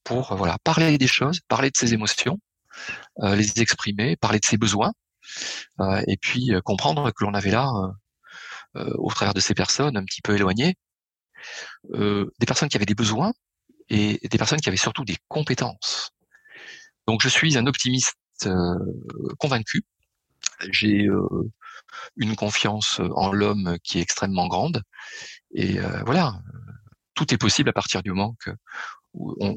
pour voilà parler des choses, parler de ses émotions, les exprimer, parler de ses besoins, et puis comprendre que l'on avait là, au travers de ces personnes un petit peu éloignées, des personnes qui avaient des besoins et des personnes qui avaient surtout des compétences. Donc je suis un optimiste convaincu. J'ai une confiance en l'homme qui est extrêmement grande. Et voilà, tout est possible à partir du moment que on,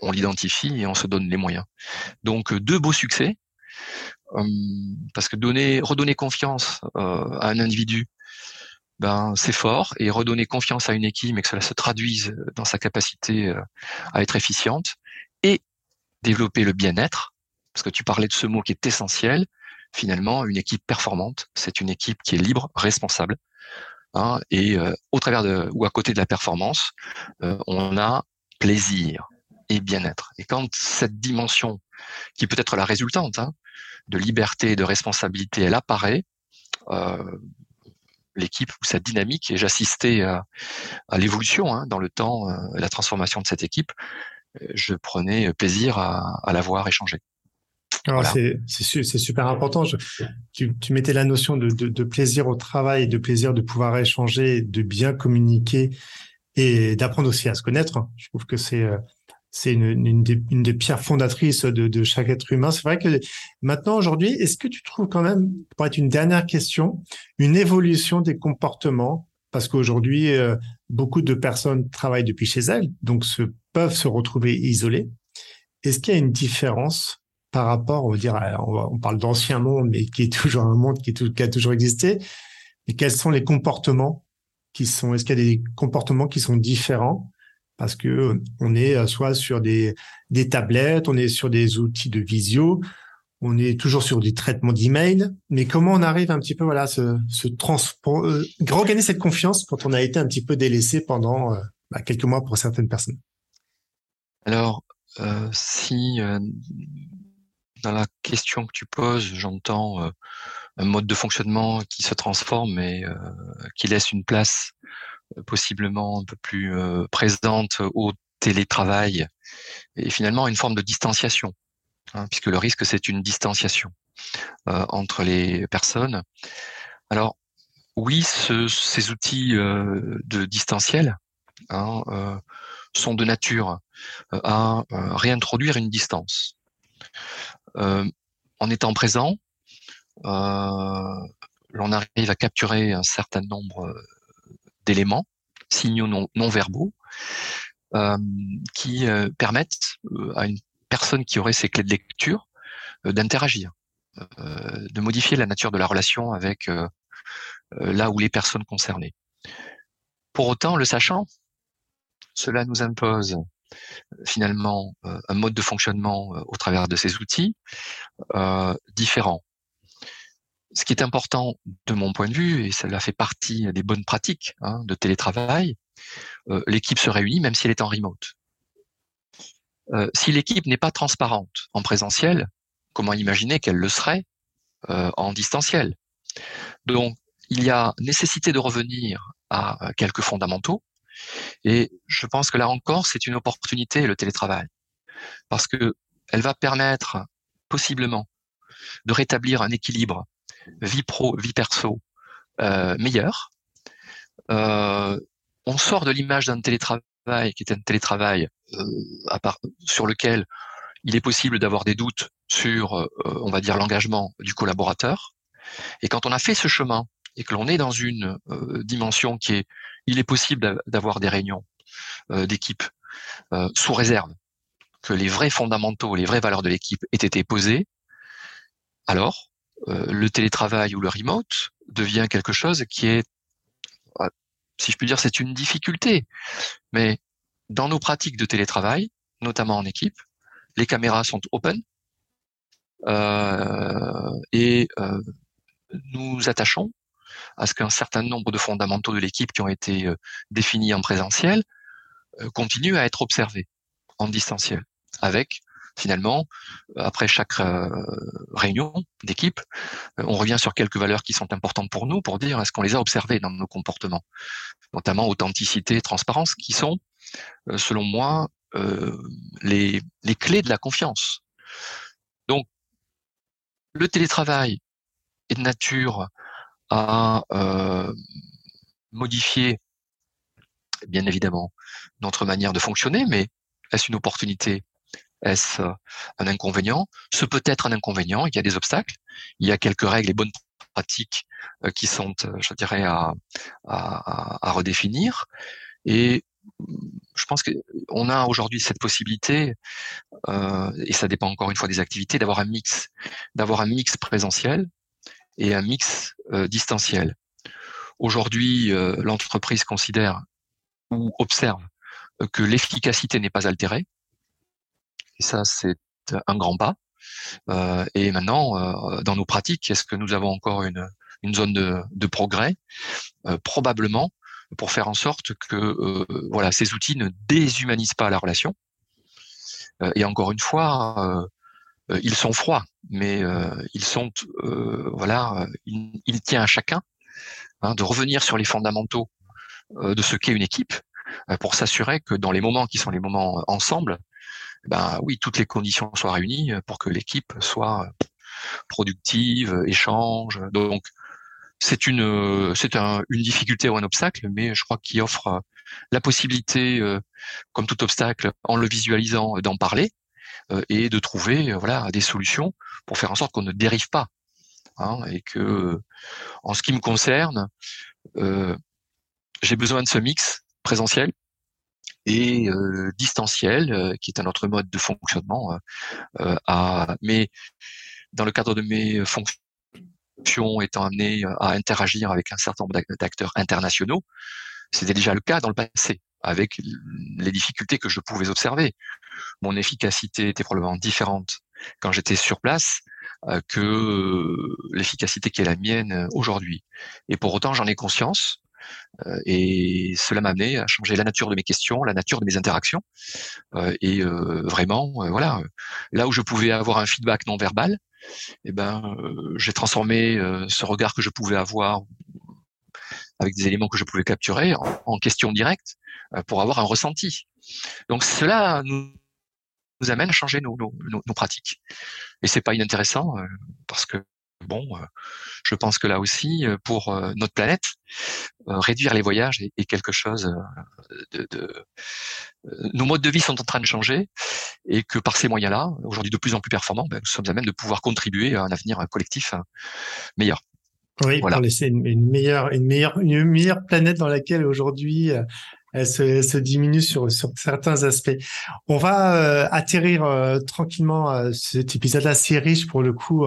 on l'identifie et on se donne les moyens. Donc deux beaux succès, parce que donner, redonner confiance à un individu, ben c'est fort, et redonner confiance à une équipe, et que cela se traduise dans sa capacité à être efficiente, et développer le bien-être, parce que tu parlais de ce mot qui est essentiel. Finalement, une équipe performante, c'est une équipe qui est libre, responsable, hein, et au travers de ou à côté de la performance, on a plaisir et bien-être. Et quand cette dimension, qui peut être la résultante hein, de liberté et de responsabilité, elle apparaît, euh, l'équipe ou sa dynamique, et j'assistais à, l'évolution hein, dans le temps, euh, la transformation de cette équipe, euh, je prenais plaisir à, à la voir échanger. C'est super important. tu, tu, mettais la notion de, de, de, plaisir au travail, de plaisir de pouvoir échanger, de bien communiquer et d'apprendre aussi à se connaître. Je trouve que c'est euh, c'est une, une, des, une, des, pierres fondatrices de, de chaque être humain. C'est vrai que maintenant, aujourd'hui, est-ce que tu trouves quand même, pour être une dernière question, une évolution des comportements? Parce qu'aujourd'hui, euh, beaucoup de personnes travaillent depuis chez elles, donc se, peuvent se retrouver isolées. Est-ce qu'il y a une différence par rapport, on va dire, on, parle d'ancien monde, mais qui est toujours un monde qui, qui a toujours existé, et quels sont les comportements qui sont, est-ce qu'il y a des comportements qui sont différents parce que on est euh, soit sur des, tablettes, on est sur des outils de visio, on est toujours sur des traitements d'email, mais comment on arrive un petit peu voilà se, se euh, regagner cette confiance quand on a été un petit peu délaissé pendant euh, bah, quelques mois pour certaines personnes? Alors si dans la question que tu poses, j'entends un mode de fonctionnement qui se transforme et qui laisse une place possiblement un peu plus euh, présente au télétravail et finalement une forme de distanciation, hein, puisque le risque c'est une distanciation euh, entre les personnes. Alors oui, ces outils euh, de distanciel hein, sont de nature à réintroduire une distance. en étant présent, l'on arrive à capturer un certain nombre d'éléments, signaux non, verbaux, euh, qui euh, permettent euh, à une personne qui aurait ces clés de lecture d'interagir, de modifier la nature de la relation avec là où les personnes concernées. Pour autant, le sachant, cela nous impose finalement un mode de fonctionnement au travers de ces outils différents ce qui est important de mon point de vue, et cela fait partie des bonnes pratiques hein, de télétravail, euh, l'équipe se réunit même si elle est en remote. Euh, si l'équipe n'est pas transparente en présentiel, comment imaginer qu'elle le serait euh, en distanciel? Donc, il y a nécessité de revenir à quelques fondamentaux, et je pense que là encore, c'est une opportunité le télétravail, parce que elle va permettre possiblement de rétablir un équilibre vie pro, vie perso euh, meilleure. Euh, on sort de l'image d'un télétravail qui est un télétravail euh, sur lequel il est possible d'avoir des doutes sur, euh, on va dire, l'engagement du collaborateur. Et quand on a fait ce chemin et que l'on est dans une dimension qui est, il est possible d'avoir des réunions d'équipe sous réserve que les vrais fondamentaux, les vraies valeurs de l'équipe aient été posées, alors le télétravail ou le remote devient quelque chose qui est, ah, si je puis dire, c'est une difficulté. Mais dans nos pratiques de télétravail, notamment en équipe, les caméras sont open euh, et euh, nous attachons à ce qu'un certain nombre de fondamentaux de l'équipe qui ont été définis en présentiel continuent à être observés en distanciel, avec finalement, après chaque réunion d'équipe, on revient sur quelques valeurs qui sont importantes pour nous pour dire est-ce qu'on les a observées dans nos comportements, notamment authenticité transparence, qui sont, selon moi, les, clés de la confiance. Donc, le télétravail est de nature à euh, modifier, bien évidemment, notre manière de fonctionner, mais est-ce une opportunité Est-ce un inconvénient? Ce peut être un inconvénient, il y a des obstacles, il y a quelques règles et bonnes pratiques euh, qui sont, euh, je dirais, à, à, à redéfinir. Et je pense qu'on a aujourd'hui cette possibilité, euh, et ça dépend encore une fois des activités, d'avoir un mix, d'avoir un mix présentiel et un mix euh, distanciel. Aujourd'hui, euh, l'entreprise considère ou observe que l'efficacité n'est pas altérée, et ça c'est un grand pas. Euh, et maintenant, euh, dans nos pratiques, est-ce que nous avons encore une, zone de, progrès? Probablement, pour faire en sorte que euh, voilà ces outils ne déshumanisent pas la relation. Euh, et encore une fois, euh, ils sont froids, mais ils sont voilà, il, il, tient à chacun hein, de revenir sur les fondamentaux de ce qu'est une équipe pour s'assurer que dans les moments qui sont les moments ensemble, ben oui, toutes les conditions soient réunies pour que l'équipe soit productive, échange. Donc c'est une euh, c'est un, une difficulté ou un obstacle, mais je crois qu'il offre euh, la possibilité, euh, comme tout obstacle, en le visualisant, d'en parler et de trouver voilà des solutions pour faire en sorte qu'on ne dérive pas, hein, et que en ce qui me concerne, j'ai besoin de ce mix présentiel et distanciel, qui est un autre mode de fonctionnement. à, mais dans le cadre de mes fonctions étant amené euh, à interagir avec un certain nombre d'acteurs internationaux, c'était déjà le cas dans le passé, avec les difficultés que je pouvais observer. Mon efficacité était probablement différente quand j'étais sur place euh, que euh, l'efficacité qui est la mienne aujourd'hui. Et pour autant, j'en ai conscience. Et cela m'a amené à changer la nature de mes questions, la nature de mes interactions. Et vraiment, voilà, là où je pouvais avoir un feedback non verbal, eh ben, euh, j'ai transformé euh, ce regard que je pouvais avoir avec des éléments que je pouvais capturer en, question directe euh, pour avoir un ressenti. Donc cela nous, amène à changer nos, nos pratiques. Et c'est pas inintéressant parce que bon, je pense que là aussi, pour notre planète, réduire les voyages est, quelque chose de, de, nos modes de vie sont en train de changer et que par ces moyens-là, aujourd'hui de plus en plus performants, ben, nous sommes à même de pouvoir contribuer à un avenir collectif meilleur. Oui, voilà. pour laisser une, une, meilleure, une meilleure, une meilleure planète dans laquelle aujourd'hui elle se, elle se, diminue sur, sur certains aspects. On va atterrir tranquillement. cet épisode assez riche pour le coup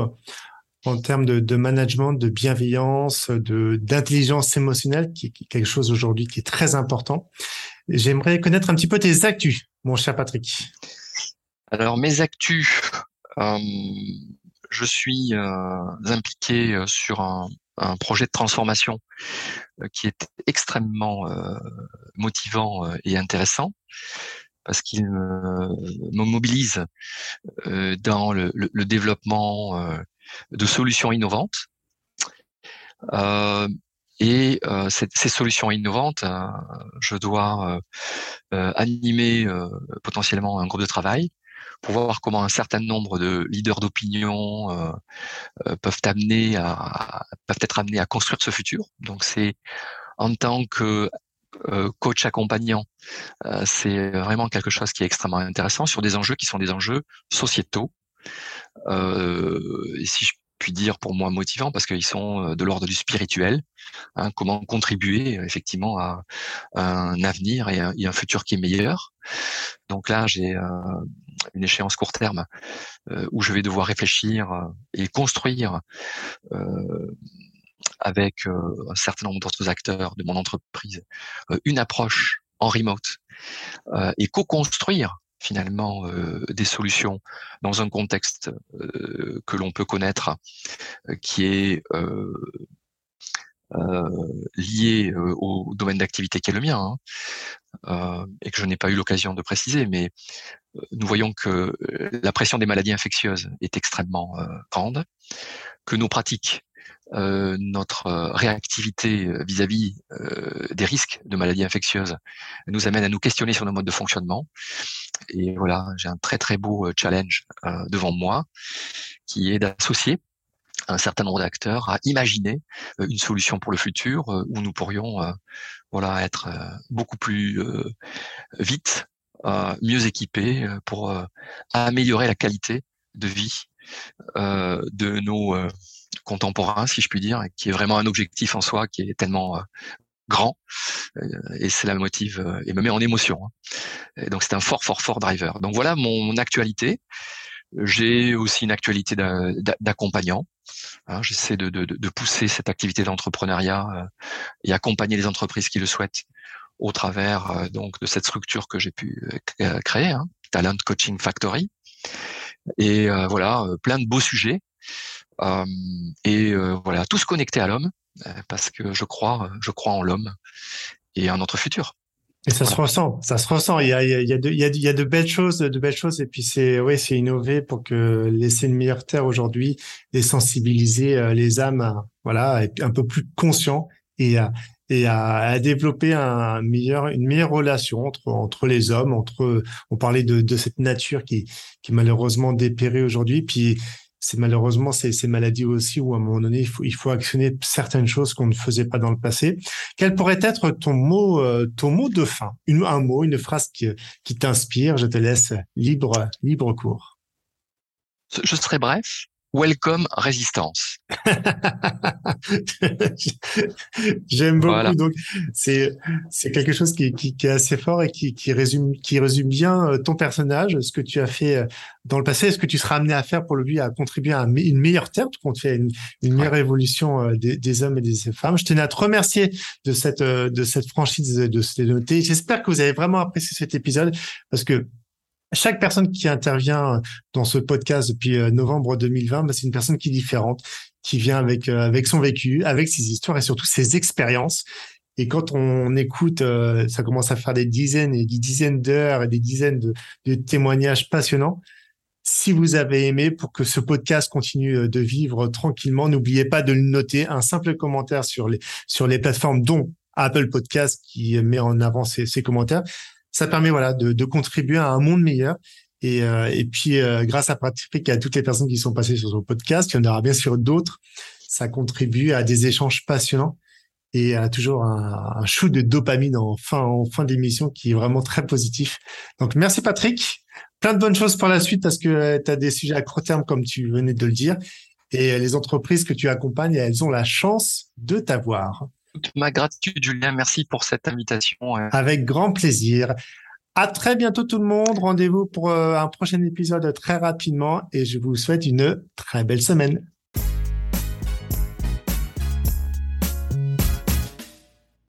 en termes de, de, management, de bienveillance, de d'intelligence émotionnelle, qui, est quelque chose aujourd'hui qui est très important. J'aimerais connaître un petit peu tes actus, mon cher Patrick. Alors mes actus, euh, je suis euh, impliqué euh, sur un, projet de transformation euh, qui est extrêmement motivant et intéressant parce qu'il me, me, mobilise dans le, le, le développement de solutions innovantes. Euh, et euh, ces, solutions innovantes, euh, je dois animer potentiellement un groupe de travail pour voir comment un certain nombre de leaders d'opinion peuvent être amenés à construire ce futur. Donc c'est en tant que coach accompagnant, c'est vraiment quelque chose qui est extrêmement intéressant sur des enjeux qui sont des enjeux sociétaux. Et si je puis dire pour moi motivants parce qu'ils sont euh, de l'ordre du spirituel. Hein, comment contribuer effectivement à, un avenir et un, futur qui est meilleur. Donc là, j'ai euh, une échéance court terme euh, où je vais devoir réfléchir et construire avec un certain nombre d'autres acteurs de mon entreprise une approche en remote et co-construire finalement euh, des solutions dans un contexte euh, que l'on peut connaître, euh, qui est lié au domaine d'activité qui est le mien, hein, et que je n'ai pas eu l'occasion de préciser, mais nous voyons que la pression des maladies infectieuses est extrêmement grande, que nos pratiques euh, notre réactivité vis-à-vis des risques de maladies infectieuses nous amène à nous questionner sur nos modes de fonctionnement. Et voilà, j'ai un très très beau challenge devant moi qui est d'associer un certain nombre d'acteurs à imaginer une solution pour le futur où nous pourrions voilà être beaucoup plus vite, mieux équipés pour améliorer la qualité de vie de nos contemporain, si je puis dire, qui est vraiment un objectif en soi, qui est tellement euh, grand, euh, et c'est la motive euh, et me met en émotion. Hein. Et donc c'est un fort, fort, fort driver. Donc voilà mon actualité. J'ai aussi une actualité d'accompagnant. Hein. J'essaie de, de, de, pousser cette activité d'entrepreneuriat et accompagner les entreprises qui le souhaitent au travers donc de cette structure que j'ai pu créer, hein, Talent Coaching Factory. Et voilà, plein de beaux sujets et euh, voilà, tous connectés à l'homme, euh, parce que je crois, je crois en l'homme et en notre futur. Et ça se ressent, ça se ressent. Il y a, il y a, de, il y a, il y a de belles choses, de belles choses. Et puis c'est, ouais, c'est innover pour que laisser une meilleure terre aujourd'hui et sensibiliser les âmes, à, voilà, être un peu plus conscients et à, et à, à, développer un meilleur, une meilleure relation entre entre les hommes, entre. On parlait de, de cette nature qui qui malheureusement dépérit aujourd'hui. Puis c'est malheureusement ces, ces, maladies aussi où à un moment donné il faut, actionner certaines choses qu'on ne faisait pas dans le passé. Quel pourrait être ton mot, euh, ton mot de fin, un mot, une phrase qui, qui t'inspire Je te laisse libre, libre cours. Je serai bref. Welcome Résistance. J'aime beaucoup. Donc c'est c'est quelque chose qui, qui, qui, est assez fort et qui, qui résume qui résume bien euh, ton personnage, ce que tu as fait euh, dans le passé, ce que tu seras amené à faire pour lui à contribuer à une meilleure terre, qu'on te fait une, une meilleure évolution euh, des, des, hommes et des femmes. Je tenais à te remercier de cette de cette franchise de, de J'espère que vous avez vraiment apprécié cet épisode parce que chaque personne qui intervient dans ce podcast depuis euh, novembre 2020, bah, c'est une personne qui est différente, qui vient avec euh, avec son vécu, avec ses histoires et surtout ses expériences. Et quand on écoute, euh, ça commence à faire des dizaines et des dizaines d'heures et des dizaines de, de, témoignages passionnants. Si vous avez aimé, pour que ce podcast continue de vivre tranquillement, n'oubliez pas de le noter, un simple commentaire sur les sur les plateformes dont Apple Podcast qui met en avant ses, ses commentaires ça permet voilà de, de contribuer à un monde meilleur. Et, euh, et puis, euh, grâce à Patrick et à toutes les personnes qui sont passées sur son podcast, il y en aura bien sûr d'autres. Ça contribue à des échanges passionnants et à toujours un, un shoot de dopamine en fin, en fin d'émission qui est vraiment très positif. Donc, merci Patrick. Plein de bonnes choses pour la suite parce que euh, tu as des sujets à court terme comme tu venais de le dire. Et les entreprises que tu accompagnes, elles ont la chance de t'avoir ma gratitude, Julien. Merci pour cette invitation. Avec grand plaisir. À très bientôt tout le monde. Rendez-vous pour euh, un prochain épisode très rapidement et je vous souhaite une très belle semaine.